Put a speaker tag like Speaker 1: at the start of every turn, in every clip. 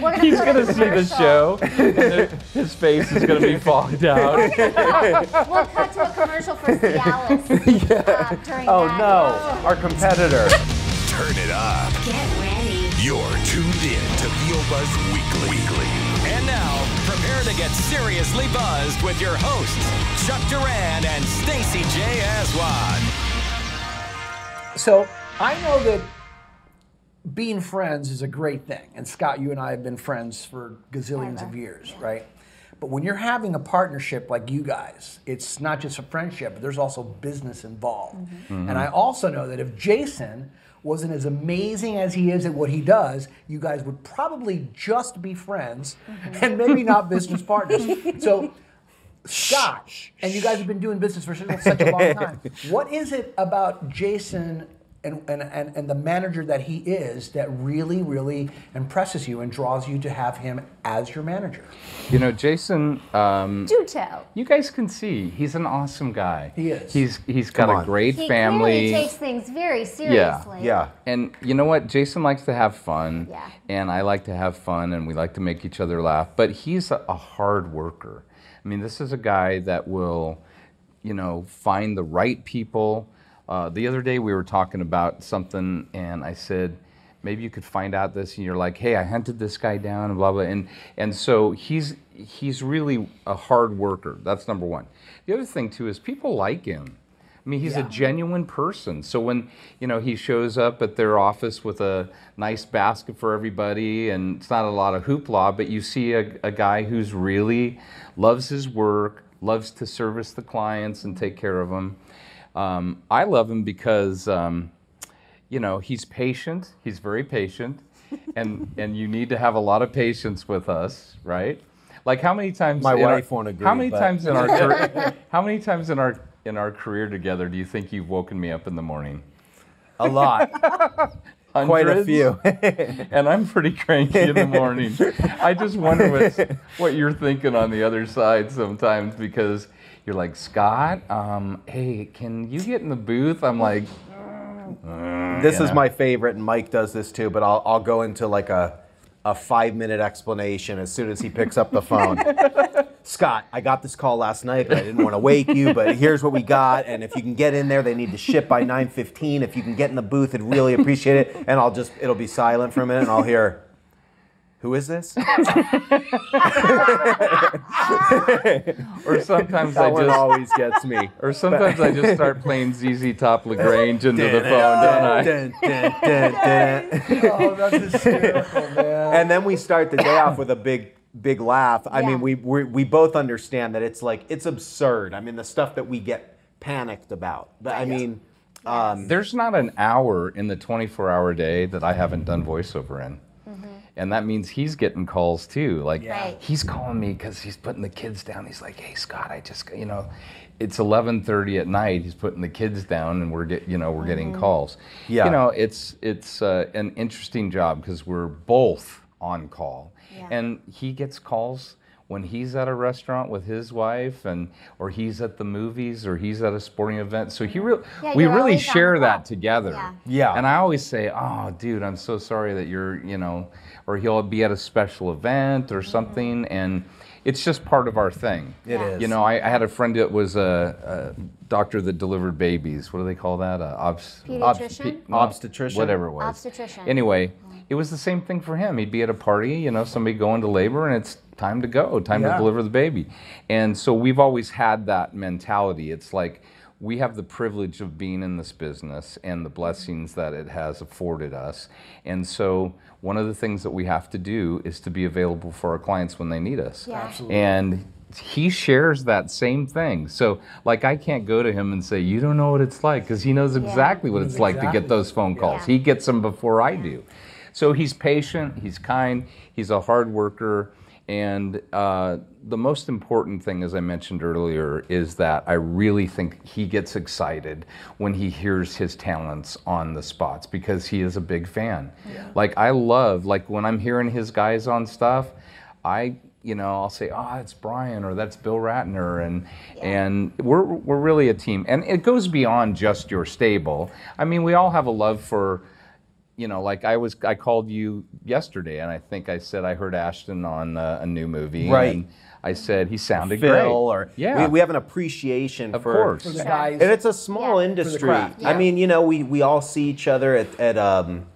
Speaker 1: We're gonna
Speaker 2: He's gonna see the show, and his face is gonna be fogged out.
Speaker 1: We'll cut to a commercial for Cialis uh,
Speaker 3: Oh
Speaker 1: that.
Speaker 3: no, our competitor.
Speaker 4: Turn it up.
Speaker 5: Get ready.
Speaker 4: You're tuned in to VO Buzz Weekly. Weekly.
Speaker 6: And now, prepare to get seriously buzzed with your hosts, Chuck Duran and Stacy J. Aswad.
Speaker 7: So I know that being friends is a great thing. And Scott, you and I have been friends for gazillions of years, right? But when you're having a partnership like you guys, it's not just a friendship, but there's also business involved. And I also know that if Jason wasn't as amazing as he is at what he does, you guys would probably just be friends and maybe not business partners. So Scott, and you guys have been doing business for such such a long time. What is it about Jason and, and, and, and the manager that he is that really, really impresses you and draws you to have him as your manager?
Speaker 2: You know, Jason. Um,
Speaker 1: Do tell.
Speaker 2: you guys can see he's an awesome guy.
Speaker 7: He is.
Speaker 2: He's he's got
Speaker 3: Come
Speaker 2: a
Speaker 3: on.
Speaker 2: great
Speaker 1: He
Speaker 2: family.
Speaker 1: clearly takes things very seriously.
Speaker 3: Yeah.
Speaker 2: And you know what? Jason likes to have fun.
Speaker 1: Yeah.
Speaker 2: And I like to have fun and we like to make each other laugh. But he's a, a hard worker. I mean, this is a guy that will, you know, find the right people. Uh, the other day we were talking about something and I said, maybe you could find out this and you're like, hey, I hunted this guy down and blah blah. And and so he's he's really a hard worker. That's number one. The other thing too is people like him. I mean, he's a genuine person. So when you know he shows up at their office with a nice basket for everybody, and it's not a lot of hoopla, but you see a, a guy who's really loves his work, loves to service the clients and take care of them. Um, I love him because um, you know he's patient. He's very patient, and and you need to have a lot of patience with us, right? Like how many times
Speaker 3: My
Speaker 2: in our-
Speaker 3: wife won't agree,
Speaker 2: How many
Speaker 3: but-
Speaker 2: times in our car- how many times in our in our career together do you think you've woken me up in the morning?
Speaker 3: A lot. Quite a few.
Speaker 2: and I'm pretty cranky in the morning. I just wonder what's, what you're thinking on the other side sometimes because you're like, Scott, um, hey, can you get in the booth? I'm like,
Speaker 3: this is
Speaker 2: Yeah.
Speaker 3: my favorite, and Mike does this too. But I'll I'll go into like a a five minute explanation as soon as he picks up the phone. Scott, I got this call last night, but I didn't want to wake you. But here's what we got, and if you can get in there, they need to ship by 9:15. If you can get in the booth, I'd really appreciate it. And I'll just it'll be silent for a minute, and I'll hear, "Who is this?"
Speaker 2: or sometimes
Speaker 3: That
Speaker 2: I
Speaker 3: one
Speaker 2: just,
Speaker 3: always gets me.
Speaker 2: or sometimes I just start playing ZZ Top La Grange into the phone, don't I?
Speaker 7: Oh, that's hysterical, man.
Speaker 3: and then we start the day off with a big big laugh i
Speaker 1: Yeah.
Speaker 3: mean we we we both understand that it's like it's absurd i mean the stuff that we get panicked about but i mean um,
Speaker 2: There's not an hour in the 24 hour day that I haven't done voiceover in. And that means he's getting calls too. Like
Speaker 1: Right.
Speaker 2: he's calling me because he's putting the kids down. He's like, "Hey Scott, I just you know, it's 11:30 at night. He's putting the kids down, and we're get you know we're getting calls.
Speaker 3: Yeah.
Speaker 2: You know, it's it's uh, an interesting job because we're both on call,
Speaker 1: Yeah.
Speaker 2: and he gets calls when he's at a restaurant with his wife and or he's at the movies or he's at a sporting event so he really
Speaker 1: Yeah,
Speaker 2: we really share that together
Speaker 1: Yeah.
Speaker 3: Yeah.
Speaker 2: and i always say oh dude i'm so sorry that you're you know or he'll be at a special event or something and it's just part of our thing
Speaker 3: It
Speaker 1: Yeah.
Speaker 3: is.
Speaker 2: you know I, I had a friend that was a, a doctor that delivered babies what do they call that a obs-
Speaker 1: Pediatrician?
Speaker 2: no,
Speaker 3: Obstetrician?
Speaker 2: whatever it was
Speaker 1: Obstetrician.
Speaker 2: anyway it was the same thing for him he'd be at a party you know somebody going to labor and it's time to go time
Speaker 7: Yeah.
Speaker 2: to deliver the baby and so we've always had that mentality it's like we have the privilege of being in this business and the blessings that it has afforded us and so one of the things that we have to do is to be available for our clients when they need us
Speaker 1: Yeah.
Speaker 7: Absolutely.
Speaker 2: and he shares that same thing. So, like, I can't go to him and say, You don't know what it's like, because he knows exactly what
Speaker 7: Knows
Speaker 2: it's like to get those phone calls.
Speaker 1: Yeah.
Speaker 2: He gets them before I do. So, he's patient, he's kind, he's a hard worker. And uh, the most important thing, as I mentioned earlier, is that I really think he gets excited when he hears his talents on the spots because he is a big fan. Like, I love, like, when I'm hearing his guys on stuff, I you know I'll say oh it's Brian or that's Bill Ratner and and we're we're really a team and it goes beyond just your stable. I mean we all have a love for you know, like I was, I called you yesterday, and I think I said I heard Ashton on uh, a new movie,
Speaker 3: Right.
Speaker 2: And I said he sounded
Speaker 3: Phil
Speaker 2: great.
Speaker 3: or
Speaker 2: yeah,
Speaker 3: we, we have an appreciation
Speaker 2: of
Speaker 3: for
Speaker 2: course.
Speaker 7: For the guys.
Speaker 3: and it's a small
Speaker 1: Yeah.
Speaker 3: industry.
Speaker 7: craft.
Speaker 3: I mean, you know, we, we all see each other at, at um,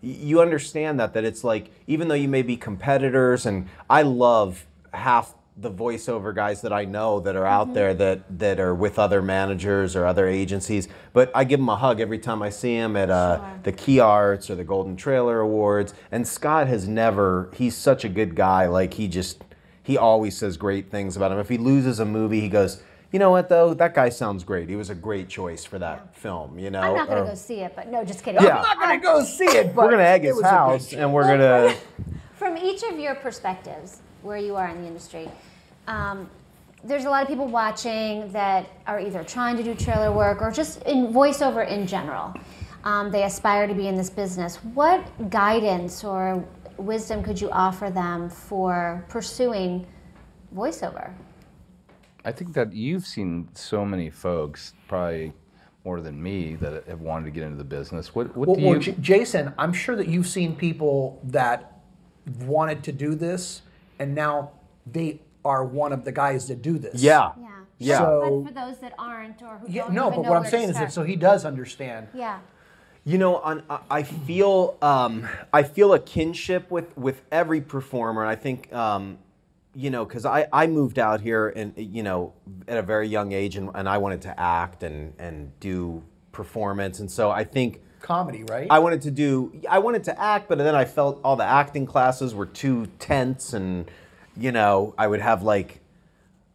Speaker 3: you understand that that it's like even though you may be competitors, and I love half the voiceover guys that I know that are out there that that are with other managers or other agencies, but I give them a hug every time I see them at uh,
Speaker 1: Sure.
Speaker 3: the Key Arts or the Golden Trailer Awards. And Scott has never. He's such a good guy. Like he just he always says great things about him. If he loses a movie, he goes. You know what though? That guy sounds great. He was a great choice for that film. You know.
Speaker 1: I'm not gonna
Speaker 3: Or-
Speaker 1: go see it, but no, just kidding.
Speaker 3: Yeah.
Speaker 7: I'm not gonna go see it, but
Speaker 3: we're gonna egg
Speaker 7: it
Speaker 3: his
Speaker 7: was
Speaker 3: house and we're gonna.
Speaker 1: From each of your perspectives, where you are in the industry, um, there's a lot of people watching that are either trying to do trailer work or just in voiceover in general. Um, they aspire to be in this business. What guidance or wisdom could you offer them for pursuing voiceover?
Speaker 2: I think that you've seen so many folks, probably more than me, that have wanted to get into the business. What, what
Speaker 7: Well,
Speaker 2: do
Speaker 7: well,
Speaker 2: you?
Speaker 7: J- Jason, I'm sure that you've seen people that wanted to do this, and now they are one of the guys that do this.
Speaker 3: Yeah.
Speaker 1: Yeah.
Speaker 3: Yeah.
Speaker 7: So-
Speaker 1: but for those that aren't or who
Speaker 7: Yeah,
Speaker 1: don't
Speaker 7: no,
Speaker 1: even
Speaker 7: but
Speaker 1: know
Speaker 7: what I'm saying is that so he does understand.
Speaker 1: yeah.
Speaker 3: You know, on, I- I feel um, I feel a kinship with with every performer. I think um, you know because I, I moved out here and you know at a very young age and, and I wanted to act and and do performance and so I think
Speaker 7: Comedy, right?
Speaker 3: I wanted to do I wanted to act, but then I felt all the acting classes were too tense and you know, I would have like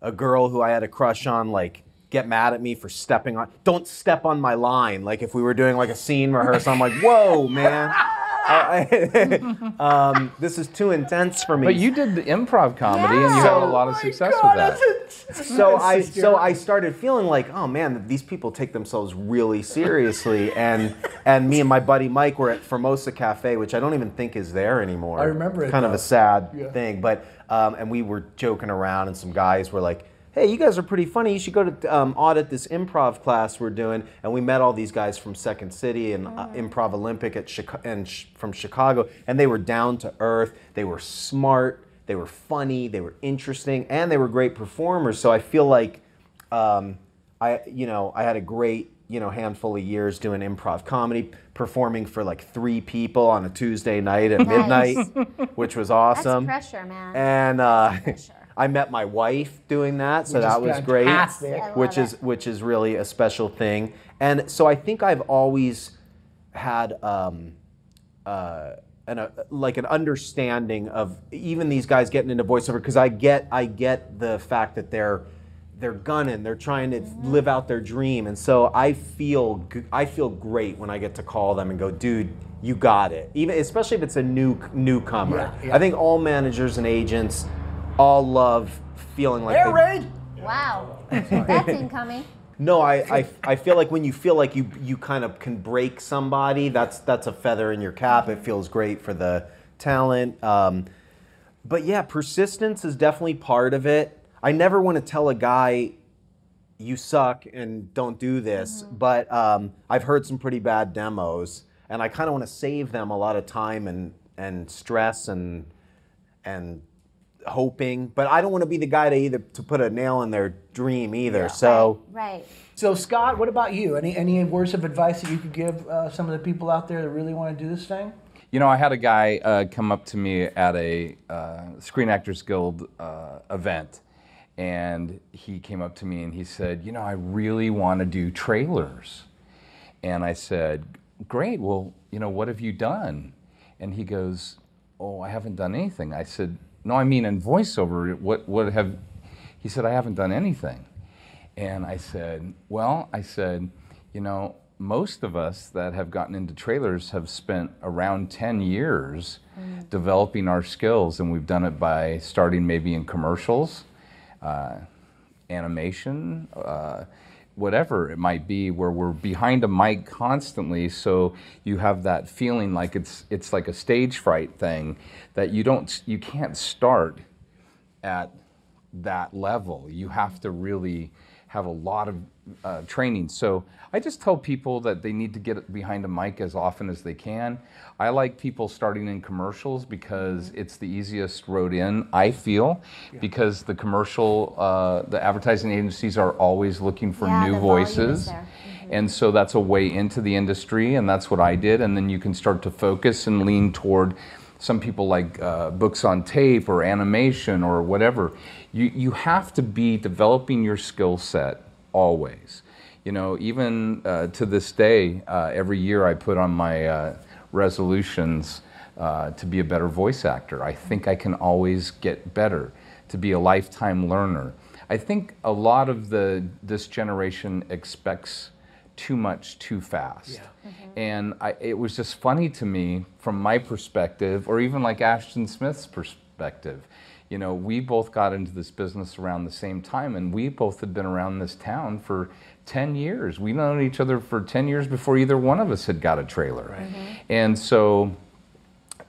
Speaker 3: a girl who I had a crush on like get mad at me for stepping on don't step on my line. Like if we were doing like a scene rehearsal, I'm like, whoa, man. I- um, this is too intense for me.
Speaker 2: but you did the improv comedy, and you
Speaker 1: Yeah.
Speaker 2: had a
Speaker 1: Oh
Speaker 2: lot of success
Speaker 7: God,
Speaker 2: with that.
Speaker 3: so I so I started feeling like, oh man, these people take themselves really seriously, and and me and my buddy Mike were at Formosa Cafe, which I don't even think is there anymore.
Speaker 7: I remember it,
Speaker 3: Kind of a sad
Speaker 7: Yeah.
Speaker 3: thing, but um, and we were joking around, and some guys were like. Hey, you guys are pretty funny. You should go to um, audit this improv class we're doing. And we met all these guys from Second City and uh, Improv Olympic at Chica- and sh- from Chicago, and they were down to earth. They were smart. They were funny. They were interesting, and they were great performers. So I feel like um, I, you know, I had a great, you know, handful of years doing improv comedy, performing for like three people on a Tuesday night at
Speaker 1: Nice.
Speaker 3: midnight, which was awesome.
Speaker 1: That's pressure, man.
Speaker 3: And uh,
Speaker 1: pressure.
Speaker 3: I met my wife doing that, so
Speaker 7: Which
Speaker 3: that was great.
Speaker 7: fantastic.
Speaker 1: I
Speaker 3: Which is
Speaker 1: it.
Speaker 3: which is really a special thing. And so I think I've always had um, uh, an, uh, like an understanding of even these guys getting into voiceover because I get I get the fact that they're they're gunning, they're trying to live out their dream, and so I feel i feel great when I get to call them and go, dude, you got it. Even especially if it's a new newcomer.
Speaker 7: Yeah, yeah.
Speaker 3: I think all managers and agents all love feeling like
Speaker 7: Air
Speaker 3: they,
Speaker 7: raid.
Speaker 1: Wow. That's incoming.
Speaker 3: no, I, I, I feel like when you feel like you you kind of can break somebody, that's that's a feather in your cap. It feels great for the talent. Um, but yeah, persistence is definitely part of it. I never want to tell a guy you suck and don't do this, but um, I've heard some pretty bad demos, and I kind of want to save them a lot of time and and stress and and hoping. But I don't want to be the guy to either to put a nail in their dream either. So.
Speaker 1: Right.
Speaker 7: So Scott, what about you? Any any words of advice that you could give uh, some of the people out there that really want to do this thing?
Speaker 2: You know, I had a guy uh, come up to me at a uh, Screen Actors Guild uh, event, and he came up to me and he said, "You know, I really want to do trailers." And I said, "Great. Well, you know, what have you done?" And he goes, "Oh, I haven't done anything." I said, "No, I mean in voiceover. What what have?" He said, "I haven't done anything." And I said, Well, I said, you know, most of us that have gotten into trailers have spent around 10 years mm. developing our skills, and we've done it by starting maybe in commercials, uh, animation, uh, whatever it might be, where we're behind a mic constantly. So you have that feeling like it's it's like a stage fright thing that you don't you can't start at that level. You have to really have a lot of uh, training. So I just tell people that they need to get behind a mic as often as they can. I like people starting in commercials because
Speaker 1: Mm-hmm.
Speaker 2: it's the easiest road in, I feel, because the commercial, uh, the advertising agencies are always looking for
Speaker 1: Yeah,
Speaker 2: new
Speaker 1: the volume is
Speaker 2: voices. And so that's a way into the industry, and that's what I did. And then you can start to focus and lean toward some people like uh, books on tape or animation or whatever. You, you have to be developing your skill set always. You know, even uh, to this day, uh, every year I put on my uh, resolutions uh, to be a better voice actor. I think I can always get better, to be a lifetime learner. I think a lot of the this generation expects too much too fast. And I, it was just funny to me from my perspective, or even like Ashton Smith's perspective. You know, we both got into this business around the same time, and we both had been around this town for 10 years. We'd known each other for 10 years before either one of us had got a trailer. And so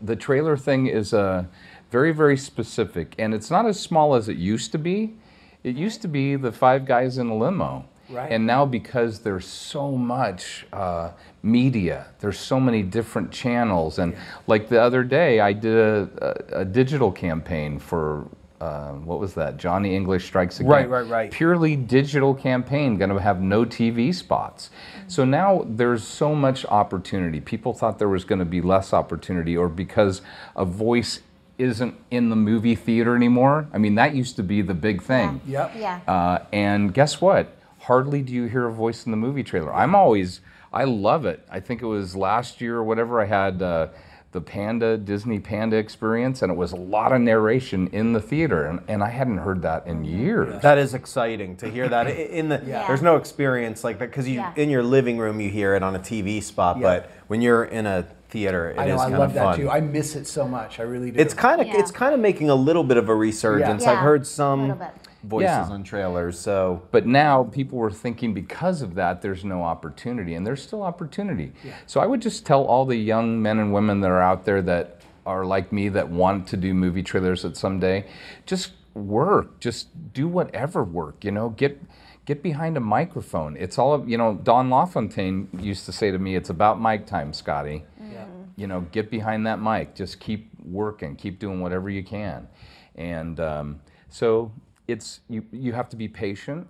Speaker 2: the trailer thing is uh, very, very specific, and it's not as small as it used to be. It used to be the five guys in a limo.
Speaker 7: Right.
Speaker 2: And now, because there's so much uh, media, there's so many different channels. And like the other day, I did a, a, a digital campaign for. Uh, what was that? Johnny English Strikes Again.
Speaker 3: Right, right, right.
Speaker 2: Purely digital campaign, going to have no TV spots. So now there's so much opportunity. People thought there was going to be less opportunity, or because a voice isn't in the movie theater anymore. I mean, that used to be the big thing.
Speaker 7: Yep.
Speaker 1: Yeah.
Speaker 2: Uh, and guess what? Hardly do you hear a voice in the movie trailer. I'm always, I love it. I think it was last year or whatever, I had uh, the Panda, Disney Panda experience, and it was a lot of narration in the theater. And, and I hadn't heard that in years.
Speaker 3: That is exciting to hear that in the.
Speaker 1: Yeah.
Speaker 3: There's no experience like that because you
Speaker 1: Yeah.
Speaker 3: in your living room you hear it on a TV spot,
Speaker 7: Yeah.
Speaker 3: but when you're in a theater, it is
Speaker 7: I know. I
Speaker 3: kind
Speaker 7: love
Speaker 3: of
Speaker 7: that
Speaker 3: fun.
Speaker 7: too. I miss it so much. I really do.
Speaker 3: it's kind of
Speaker 1: Yeah.
Speaker 3: it's kind of making a little bit of a resurgence.
Speaker 1: Yeah.
Speaker 3: I've heard
Speaker 1: a
Speaker 3: some
Speaker 1: little bit.
Speaker 3: Voices
Speaker 2: Yeah.
Speaker 3: on trailers, so
Speaker 2: But now people were thinking because of that, there's no opportunity, and there's still opportunity. So I would just tell all the young men and women that are out there that are like me that want to do movie trailers at someday, just work, just do whatever work. You know, get get behind a microphone. It's all you know. Don LaFontaine used to say to me, "It's about mic time, Scotty." Yeah. you know, get behind that mic. Just keep working. Keep doing whatever you can. And um, so it's you. You have to be patient,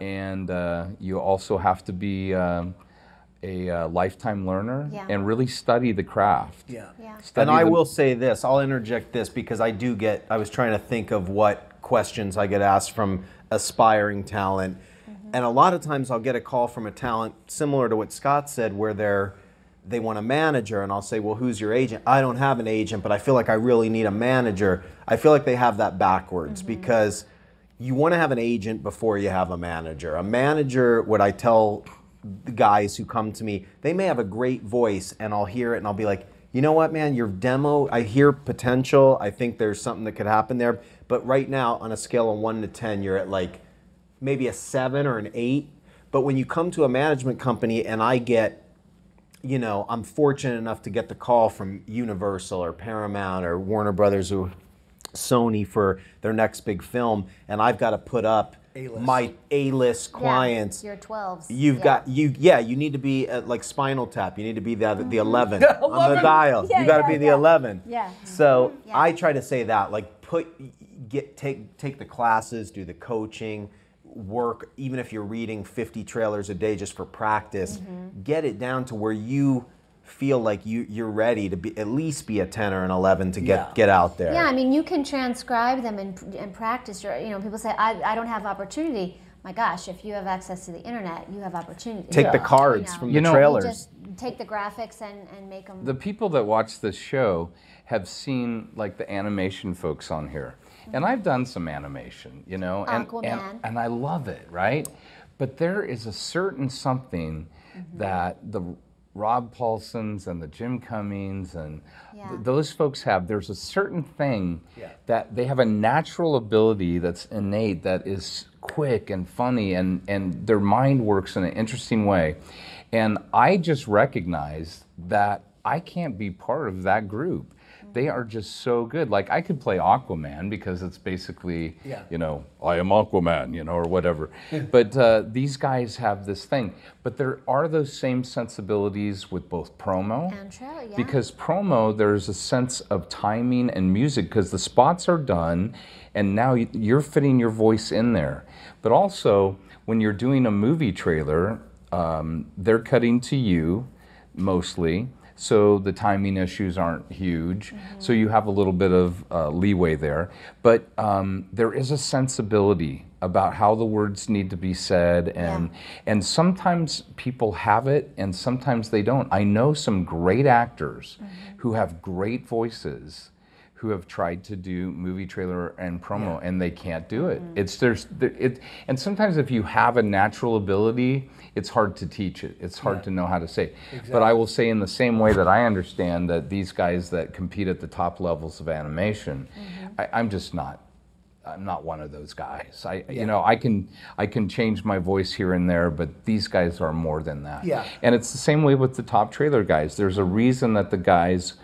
Speaker 2: and uh, you also have to be um, a uh, lifetime learner
Speaker 1: Yeah.
Speaker 2: and really study the craft.
Speaker 7: Yeah.
Speaker 1: Yeah.
Speaker 2: Study
Speaker 3: and I
Speaker 2: the-
Speaker 3: will say this, I'll interject this because I do get, I was trying to think of what questions I get asked from aspiring talent. And a lot of times I'll get a call from a talent similar to what Scott said, where they're, they want a manager, and I'll say, Well, who's your agent? I don't have an agent, but I feel like I really need a manager. I feel like they have that backwards because you want to have an agent before you have a manager. A manager, what I tell the guys who come to me, they may have a great voice, and I'll hear it and I'll be like, you know what, man, your demo, I hear potential. I think there's something that could happen there. But right now, on a scale of one to 10, you're at like maybe a seven or an eight. But when you come to a management company and I get, you know, I'm fortunate enough to get the call from Universal or Paramount or Warner Brothers or Sony for their next big film, and I've got to put up
Speaker 7: A-list.
Speaker 3: my A-list clients.
Speaker 1: Yeah, your 12s.
Speaker 3: You've
Speaker 1: yeah.
Speaker 3: got you yeah you need to be at like Spinal Tap. You need to be the the 11 on the dial.
Speaker 1: Yeah,
Speaker 3: you got to
Speaker 1: yeah,
Speaker 3: be the
Speaker 1: yeah.
Speaker 3: 11.
Speaker 1: Yeah.
Speaker 3: So
Speaker 1: Yeah.
Speaker 3: I try to say that like put get take take the classes, do the coaching, work even if you're reading 50 trailers a day just for practice.
Speaker 1: Mm-hmm.
Speaker 3: Get it down to where you feel like you you're ready to be at least be a 10 or an 11 to get
Speaker 7: Yeah.
Speaker 3: get out there.
Speaker 1: Yeah, I mean, you can transcribe them and, and practice. Your, you know, people say, I, I don't have opportunity. My gosh, if you have access to the internet, you have opportunity.
Speaker 3: Take the cards
Speaker 1: You
Speaker 3: from
Speaker 1: know.
Speaker 3: the
Speaker 2: You know-
Speaker 3: trailers.
Speaker 1: Just take the graphics and, and make them.
Speaker 2: the people that watch this show have seen like the animation folks on here and mm-hmm. i've done some animation you know and, and, and i love it right but there is a certain something mm-hmm. that the rob paulsons and the jim cummings and
Speaker 1: Yeah.
Speaker 2: th- those folks have there's a certain thing
Speaker 7: Yeah.
Speaker 2: that they have a natural ability that's innate that is quick and funny and, and their mind works in an interesting way and i just recognize that i can't be part of that group they are just so good. Like I could play Aquaman because it's basically,
Speaker 7: Yeah.
Speaker 2: you know, I am Aquaman, you know, or whatever. but uh, these guys have this thing. But there are those same sensibilities with both promo
Speaker 1: And trailer, yeah.
Speaker 2: because promo there's a sense of timing and music because the spots are done and now you're fitting your voice in there but also when you're doing a movie trailer um, they're cutting to you mostly so the timing issues aren't huge. So you have a little bit of uh, leeway there. But um, there is a sensibility about how the words need to be said and and sometimes people have it and sometimes they don't. I know some great actors who have great voices who have tried to do movie trailer and promo and they can't do it mm-hmm. it's there's there, it and sometimes if you have a natural ability it's hard to teach it it's hard to know how to say it. but i will say in the same way that i understand that these guys that compete at the top levels of animation mm-hmm. I, i'm just not I'm not one of those guys. I, you know, I can I can change my voice here and there, but these guys are more than that.
Speaker 7: Yeah.
Speaker 2: And it's the same way with the top trailer guys. There's a reason that the guys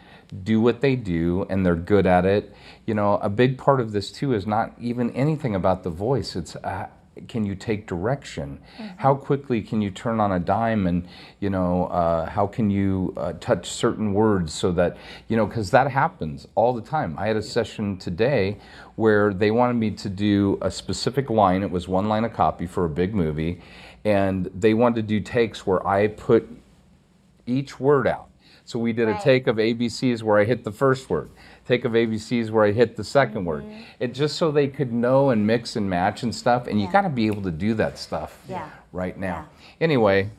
Speaker 2: do what they do and they're good at it. You know, a big part of this too is not even anything about the voice. It's uh, can you take direction? How quickly can you turn on a dime and, you know, uh, how can you uh, touch certain words so that, you know, because that happens all the time. I had a session today where they wanted me to do a specific line. It was one line of copy for a big movie. And they wanted to do takes where I put each word out. So we did a take of ABCs where I hit the first word, take of ABCs where I hit the 2nd word.
Speaker 1: Mm-hmm.
Speaker 2: It just so they could know and mix and match and stuff. And you got to be able to do that stuff
Speaker 1: Yeah.
Speaker 2: right now. Anyway,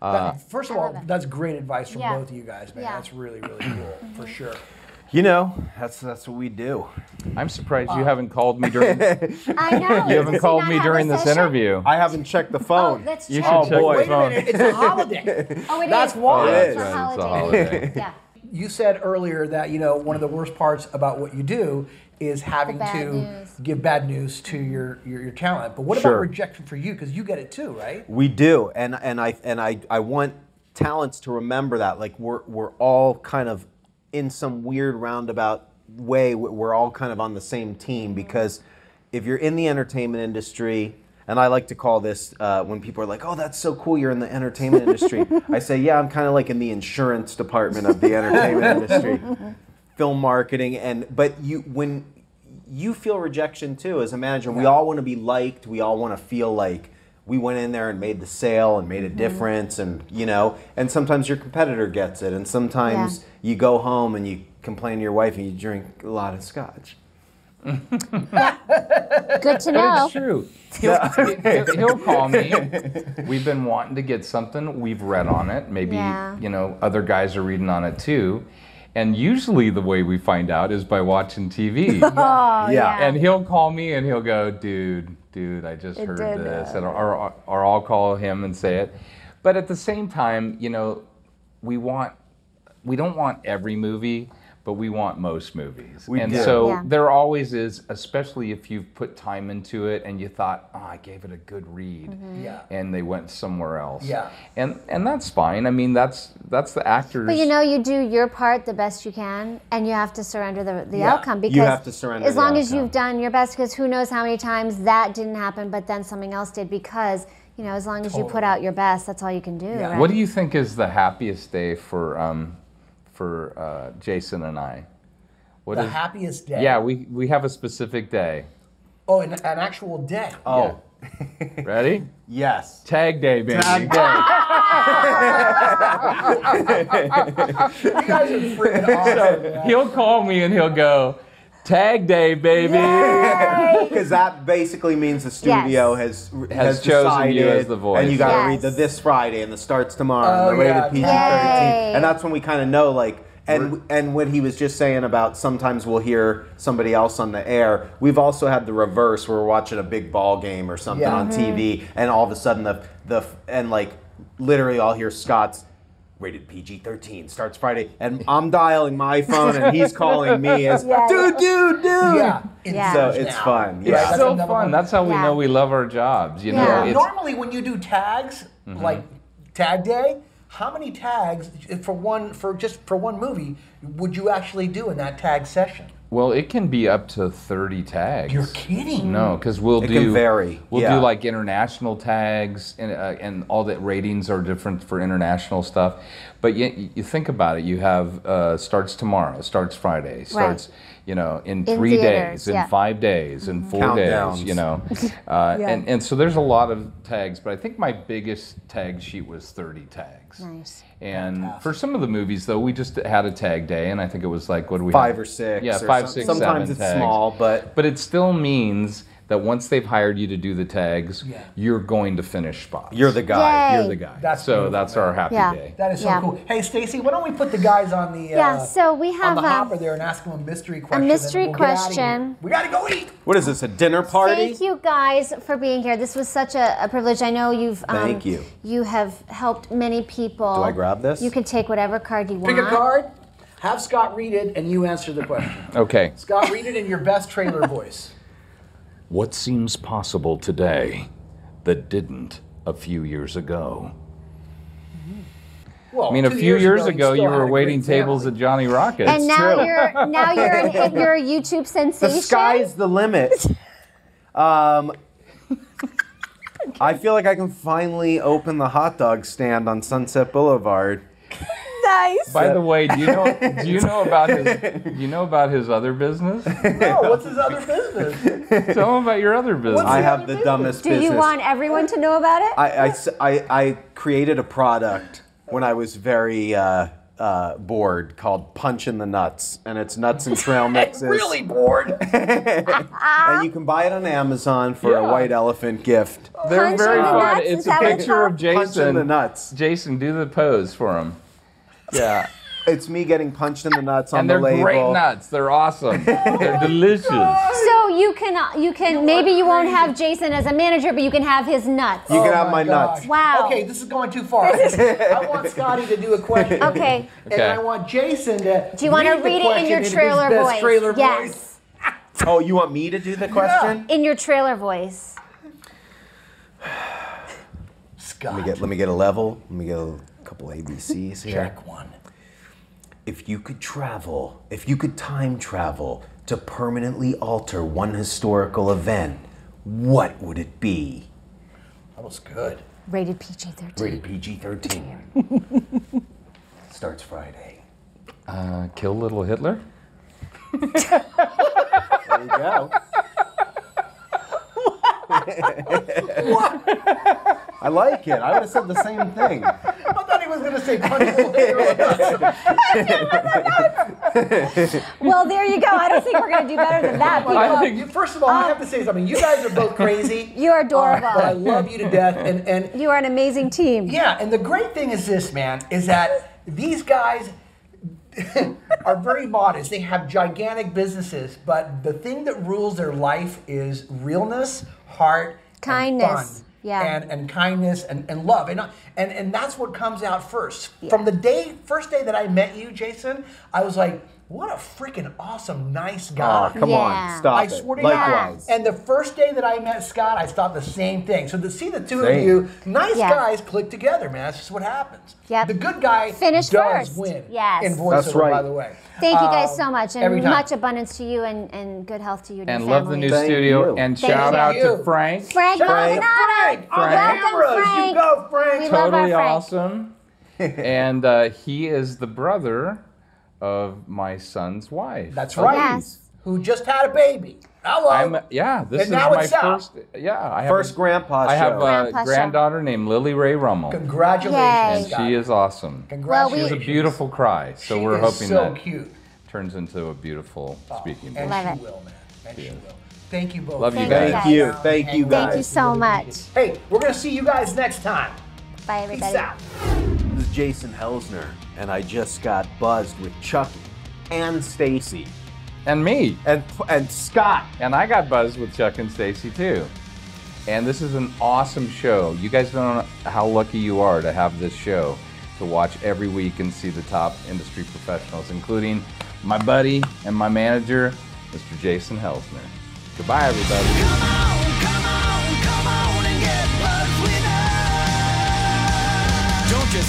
Speaker 7: That- first of all, that's great advice from
Speaker 1: Yeah.
Speaker 7: both of you guys, man.
Speaker 1: Yeah.
Speaker 7: That's really, really cool, for sure.
Speaker 3: You know, that's that's what we do.
Speaker 2: I'm surprised you haven't called me during
Speaker 1: I know.
Speaker 2: You haven't called me during this interview.
Speaker 3: I haven't checked the
Speaker 1: Oh,
Speaker 3: phone.
Speaker 1: that's
Speaker 2: You
Speaker 1: true.
Speaker 2: should
Speaker 3: Oh,
Speaker 2: check
Speaker 3: boy.
Speaker 2: the
Speaker 7: Wait a
Speaker 2: phone.
Speaker 7: minute, it's a holiday.
Speaker 1: Oh, it
Speaker 7: That's
Speaker 1: is.
Speaker 7: why.
Speaker 1: It's
Speaker 3: It
Speaker 1: a.
Speaker 2: It's a
Speaker 1: holiday.
Speaker 2: holiday.
Speaker 1: Yeah.
Speaker 7: you said earlier that you know one of the worst parts about what you do is having
Speaker 1: bad
Speaker 7: to
Speaker 1: news.
Speaker 7: give bad news to your, your your talent. But what
Speaker 3: Sure.
Speaker 7: about rejection for you? Because you get it too, right?
Speaker 3: We do, and and I and I I want talents to remember that. Like we're we're all kind of in some weird roundabout way. we- We're all kind of on the same team because if you're in the entertainment industry. And I like to call this uh, when people are like, "Oh, that's so cool! You're in the entertainment industry." I say, "Yeah, I'm kind of like in the insurance department of the entertainment industry, film marketing." And but you when you feel rejection too as a manager. We all want to be liked. We all want to feel like we went in there and made the sale and made a mm-hmm. difference and you know and sometimes your competitor gets it and sometimes
Speaker 1: Yeah.
Speaker 3: you go home and you complain to your wife and you drink a lot of scotch
Speaker 1: Good to know.
Speaker 2: it's true. He'll, he'll- he'll call me. We've been wanting to get something. We've read on it. Maybe
Speaker 1: Yeah.
Speaker 2: you know other guys are reading on it too. And usually the way we find out is by watching TV.
Speaker 1: Oh,
Speaker 3: Yeah.
Speaker 2: And he'll call me and he'll go, dude, dude, I just
Speaker 1: It
Speaker 2: heard
Speaker 1: did,
Speaker 2: this.
Speaker 1: uh,
Speaker 2: And, or, or, or I'll call him and say it. But at the same time, you know, we want, we don't want every movie, but we want most movies.
Speaker 3: We
Speaker 2: and
Speaker 3: do.
Speaker 2: so
Speaker 1: Yeah.
Speaker 2: there always is, especially if you've put time into it and you thought, oh, I gave it a good read.
Speaker 1: Mm-hmm.
Speaker 7: Yeah.
Speaker 2: And they went somewhere else.
Speaker 7: Yeah.
Speaker 2: And and that's fine. I mean, that's that's the actors.
Speaker 1: But you know, you do your part the best you can, and you have to surrender the, the
Speaker 7: Yeah.
Speaker 1: outcome
Speaker 3: You have to surrender
Speaker 1: as long as you've done your best. Because who knows how many times that didn't happen, but then something else did. Because you know, as long as you put out your best, that's all you can do.
Speaker 7: Yeah.
Speaker 1: Right?
Speaker 2: What do you think is the happiest day for um, for uh, Jason and I? What
Speaker 7: The
Speaker 2: is-
Speaker 7: happiest day.
Speaker 2: Yeah, we, we have a specific day.
Speaker 7: Oh, an, an actual day.
Speaker 3: oh
Speaker 2: Ready?
Speaker 3: yes
Speaker 2: Tag day, baby.
Speaker 3: Tag day.
Speaker 7: You guys are freaking awesome. man.
Speaker 2: He'll call me and he'll go, Tag day, baby.
Speaker 3: Because that basically means the studio has has,
Speaker 2: chosen you as the voice.
Speaker 3: and you got to read the this Friday and the starts tomorrow
Speaker 7: Oh,
Speaker 3: and the oh,
Speaker 7: yeah.
Speaker 3: rated PG
Speaker 1: Yay.
Speaker 3: thirteen, and that's when we kind of know like. And, and what he was just saying about sometimes we'll hear somebody else on the air. We've also had the reverse where we're watching a big ball game or something
Speaker 7: Yeah.
Speaker 3: on mm-hmm. TV, and all of a sudden the the and like literally I'll hear Scott's rated PG thirteen starts Friday, and I'm dialing my phone and he's calling me as
Speaker 1: Yeah.
Speaker 3: dude, dude, dude.
Speaker 7: Yeah.
Speaker 1: Yeah.
Speaker 3: So
Speaker 7: It's
Speaker 3: it's
Speaker 7: now.
Speaker 3: fun.
Speaker 7: Yeah,
Speaker 3: Yeah.
Speaker 7: that's
Speaker 2: so fun.
Speaker 7: one.
Speaker 2: That's how we
Speaker 1: Yeah.
Speaker 2: know we love our jobs. You know,
Speaker 1: Yeah.
Speaker 7: Normally, when you do tags, mm-hmm. like tag day, how many tags for one for just for one movie would you actually do in that tag session?
Speaker 2: Well, it can be up to 30 tags.
Speaker 7: You're kidding.
Speaker 2: No, because we'll
Speaker 3: It
Speaker 2: do
Speaker 3: can vary,
Speaker 2: We'll
Speaker 3: yeah.
Speaker 2: do like international tags, and uh, and all the ratings are different for international stuff. But you, you think about it. You have uh, starts tomorrow, starts Friday, starts you know in,
Speaker 1: In
Speaker 2: three
Speaker 1: theaters,
Speaker 2: days, in five days, in four
Speaker 3: Countdowns.
Speaker 2: days. You know, uh,
Speaker 1: Yeah.
Speaker 2: and and so there's a lot of tags. But I think my biggest tag sheet was 30 tags.
Speaker 1: Nice.
Speaker 2: And for some of the movies, though, we just had a tag day, and I think it was like what do we
Speaker 3: Five
Speaker 2: have?
Speaker 3: or six.
Speaker 2: Yeah,
Speaker 3: or
Speaker 2: five,
Speaker 3: some-
Speaker 2: six,
Speaker 3: Sometimes
Speaker 2: seven
Speaker 3: it's
Speaker 2: tags.
Speaker 3: small, but
Speaker 2: But it still means that once they've hired you to do the tags,
Speaker 7: Yeah.
Speaker 2: you're going to finish spots.
Speaker 3: you're the guy.
Speaker 1: Yay.
Speaker 2: You're the guy.
Speaker 7: That's
Speaker 2: so
Speaker 7: beautiful,
Speaker 2: that's
Speaker 7: man.
Speaker 2: our happy
Speaker 1: Yeah.
Speaker 2: day.
Speaker 7: That is so
Speaker 1: Yeah.
Speaker 7: cool. Hey, Stacy, why don't we put the guys on the uh,
Speaker 1: Yeah, so we have
Speaker 7: on
Speaker 1: have,
Speaker 7: the
Speaker 1: um,
Speaker 7: hopper there and ask them a mystery question? A
Speaker 1: mystery
Speaker 7: we'll get outta here.
Speaker 1: question.
Speaker 7: We gotta go eat.
Speaker 3: What is this? A dinner party?
Speaker 1: Thank you guys for being here. This was such a, a privilege. I know you've um,
Speaker 3: Thank you.
Speaker 1: You have helped many people.
Speaker 3: Do I grab this?
Speaker 1: You can take whatever card you want.
Speaker 7: Pick a card. Have Scott read it, and you answer the question.
Speaker 2: Okay.
Speaker 7: Scott, read it in your best trailer voice.
Speaker 2: What seems possible today that didn't a few years ago?
Speaker 7: Well,
Speaker 2: I mean, a few years
Speaker 7: he
Speaker 2: ago,
Speaker 7: still
Speaker 2: you were waiting tables
Speaker 7: family.
Speaker 2: at Johnny Rockets.
Speaker 1: And now
Speaker 3: true.
Speaker 1: you're now you're an, you're a YouTube sensation.
Speaker 3: The sky's the limit. Um, I feel like I can finally open the hot dog stand on Sunset Boulevard.
Speaker 1: Nice.
Speaker 2: By the way, do you know do you know about his do you know about his other business?
Speaker 7: No, what's his other business?
Speaker 2: Tell him about your other business.
Speaker 3: I have
Speaker 7: other
Speaker 3: the
Speaker 7: business?
Speaker 3: dumbest
Speaker 1: Do
Speaker 3: business.
Speaker 1: you want everyone to know about it?
Speaker 3: I I I created a product when I was very uh, uh, bored called Punch in the Nuts, and it's nuts and trail mixes.
Speaker 7: really bored.
Speaker 3: And you can buy it on Amazon for a white elephant gift.
Speaker 2: They're
Speaker 1: Punch
Speaker 2: very
Speaker 1: the
Speaker 2: fun.
Speaker 1: nuts?
Speaker 2: It's
Speaker 1: Is
Speaker 2: a
Speaker 1: that it's
Speaker 2: picture of? Jason.
Speaker 3: Punch in the nuts.
Speaker 2: Jason, do the pose for him. Yeah.
Speaker 3: It's me getting punched in the nuts on
Speaker 2: and
Speaker 3: the
Speaker 2: they're
Speaker 3: label.
Speaker 2: great nuts. They're awesome. they're delicious.
Speaker 1: so you can uh, you can maybe you won't have Jason as a manager, but you can have his nuts.
Speaker 3: You can
Speaker 7: Oh
Speaker 3: have my,
Speaker 7: gosh.
Speaker 3: nuts.
Speaker 1: Wow.
Speaker 7: Okay, this is going too far. I want Scotty to do a question.
Speaker 1: Okay.
Speaker 7: And
Speaker 2: Okay.
Speaker 7: I want Jason to.
Speaker 1: Do you want to
Speaker 7: the
Speaker 1: read it in
Speaker 7: question
Speaker 1: your
Speaker 7: his
Speaker 1: trailer
Speaker 7: best
Speaker 1: voice?
Speaker 7: Trailer
Speaker 1: yes.
Speaker 7: voice.
Speaker 3: Oh, you want me to do the question?
Speaker 1: In your trailer voice.
Speaker 7: Scott.
Speaker 3: Let me get let me get a level. Let me get a couple ABCs here.
Speaker 7: check one.
Speaker 3: If you could travel, if you could time travel to permanently alter one historical event, what would it be?
Speaker 7: That was good.
Speaker 1: Rated PG-13.
Speaker 3: Rated PG-13. Starts Friday.
Speaker 2: Uh, kill little Hitler.
Speaker 3: There you go. I like it. I would have said the same thing.
Speaker 7: I thought he was going to say punch a little bit.
Speaker 1: Well, there you go. I don't think we're going to do better than that.
Speaker 2: I think-
Speaker 7: First of all, I have to say something. You guys are both crazy.
Speaker 1: You are adorable.
Speaker 7: Uh, but I love you to death. And, and
Speaker 1: You are an amazing team.
Speaker 7: yeah, and the great thing is this, man, is that these guys are very modest. They have gigantic businesses, but the thing that rules their life is realness, heart,
Speaker 1: Kindness.
Speaker 7: and.
Speaker 1: Yeah.
Speaker 7: And, and kindness and, and love. And, and and that's what comes out first. From the day first day that I met you, Jason, I was like, what a freaking awesome, nice guy.
Speaker 3: Oh, come
Speaker 1: Yeah.
Speaker 3: on. Stop
Speaker 7: I
Speaker 3: it.
Speaker 7: swear to
Speaker 3: Likewise.
Speaker 7: God. And the first day that I met Scott, I thought the same thing. So to see the two of you, nice
Speaker 1: Yeah.
Speaker 7: guys, click together, man. That's just what happens.
Speaker 1: Yep.
Speaker 7: The good guy
Speaker 1: Finish
Speaker 7: does
Speaker 1: first.
Speaker 7: win.
Speaker 1: Yes.
Speaker 7: In voiceover,
Speaker 3: That's right.
Speaker 7: by the way.
Speaker 1: Thank you guys
Speaker 7: Um,
Speaker 1: so much, and much abundance to you, and, and good health to you and,
Speaker 2: And
Speaker 1: your
Speaker 2: love the new
Speaker 3: Thank
Speaker 2: studio.
Speaker 3: you.
Speaker 2: And
Speaker 1: Thank
Speaker 2: shout out to Frank.
Speaker 1: Frank
Speaker 3: Frank.
Speaker 1: Maldonado.
Speaker 7: On the
Speaker 1: Welcome,
Speaker 7: cameras. You
Speaker 1: Frank.
Speaker 7: go, Frank.
Speaker 1: We love our
Speaker 2: Totally
Speaker 1: Frank.
Speaker 2: awesome. and uh, he is the brother of my son's wife.
Speaker 7: That's oh, right.
Speaker 1: Yes.
Speaker 7: Who just had a baby. Hello.
Speaker 2: I'm yeah. This
Speaker 7: And
Speaker 2: is
Speaker 7: now
Speaker 2: my
Speaker 7: it's out.
Speaker 2: first. Yeah, I have
Speaker 3: First
Speaker 2: a,
Speaker 3: grandpa
Speaker 2: I have
Speaker 3: show.
Speaker 2: a
Speaker 1: Grandpa show.
Speaker 2: granddaughter named Lily Ray Rummell,
Speaker 7: Congratulations,
Speaker 1: Yay.
Speaker 2: and
Speaker 7: Scott.
Speaker 2: she is awesome.
Speaker 7: Congratulations.
Speaker 2: She's a beautiful cry. So
Speaker 7: She
Speaker 2: we're
Speaker 7: is
Speaker 2: hoping
Speaker 7: so
Speaker 2: that
Speaker 7: cute.
Speaker 2: turns into a beautiful oh, speaking.
Speaker 7: And
Speaker 2: voice.
Speaker 1: Love
Speaker 7: she
Speaker 1: it.
Speaker 7: will, man. And she will. Thank you both.
Speaker 2: Love you
Speaker 1: Thank
Speaker 2: guys.
Speaker 1: you
Speaker 3: Thank
Speaker 1: guys.
Speaker 3: you. Thank you
Speaker 1: Thank you
Speaker 3: guys.
Speaker 1: so much.
Speaker 7: Hey, we're going to see you guys next time.
Speaker 1: Bye,
Speaker 7: Peace
Speaker 1: everybody.
Speaker 7: out.
Speaker 3: This is Jason Helsner, and I just got buzzed with Chucky and Stacy
Speaker 2: And me.
Speaker 3: and and Scott.
Speaker 2: And I got buzzed with Chuck and Stacy too. And this is an awesome show. You guys don't know how lucky you are to have this show to watch every week and see the top industry professionals, including my buddy and my manager, Mr. Jason Helsner. Goodbye, everybody.